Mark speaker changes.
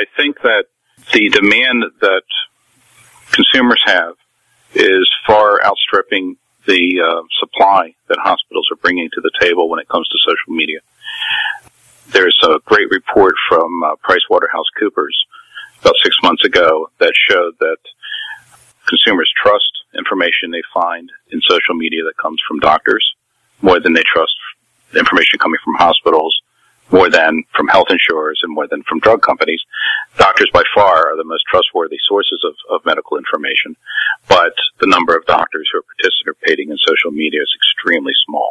Speaker 1: I think that the demand that consumers have is far outstripping the uh, supply that hospitals are bringing to the table when it comes to social media. There's a great report from uh, PricewaterhouseCoopers about six months ago that showed that consumers trust information they find in social media that comes from doctors more than they trust information coming from hospitals, more than from health insurers, and more than from drug companies. Doctors by far are the most trustworthy sources of, of medical information, but the number of doctors who are participating in social media is extremely small.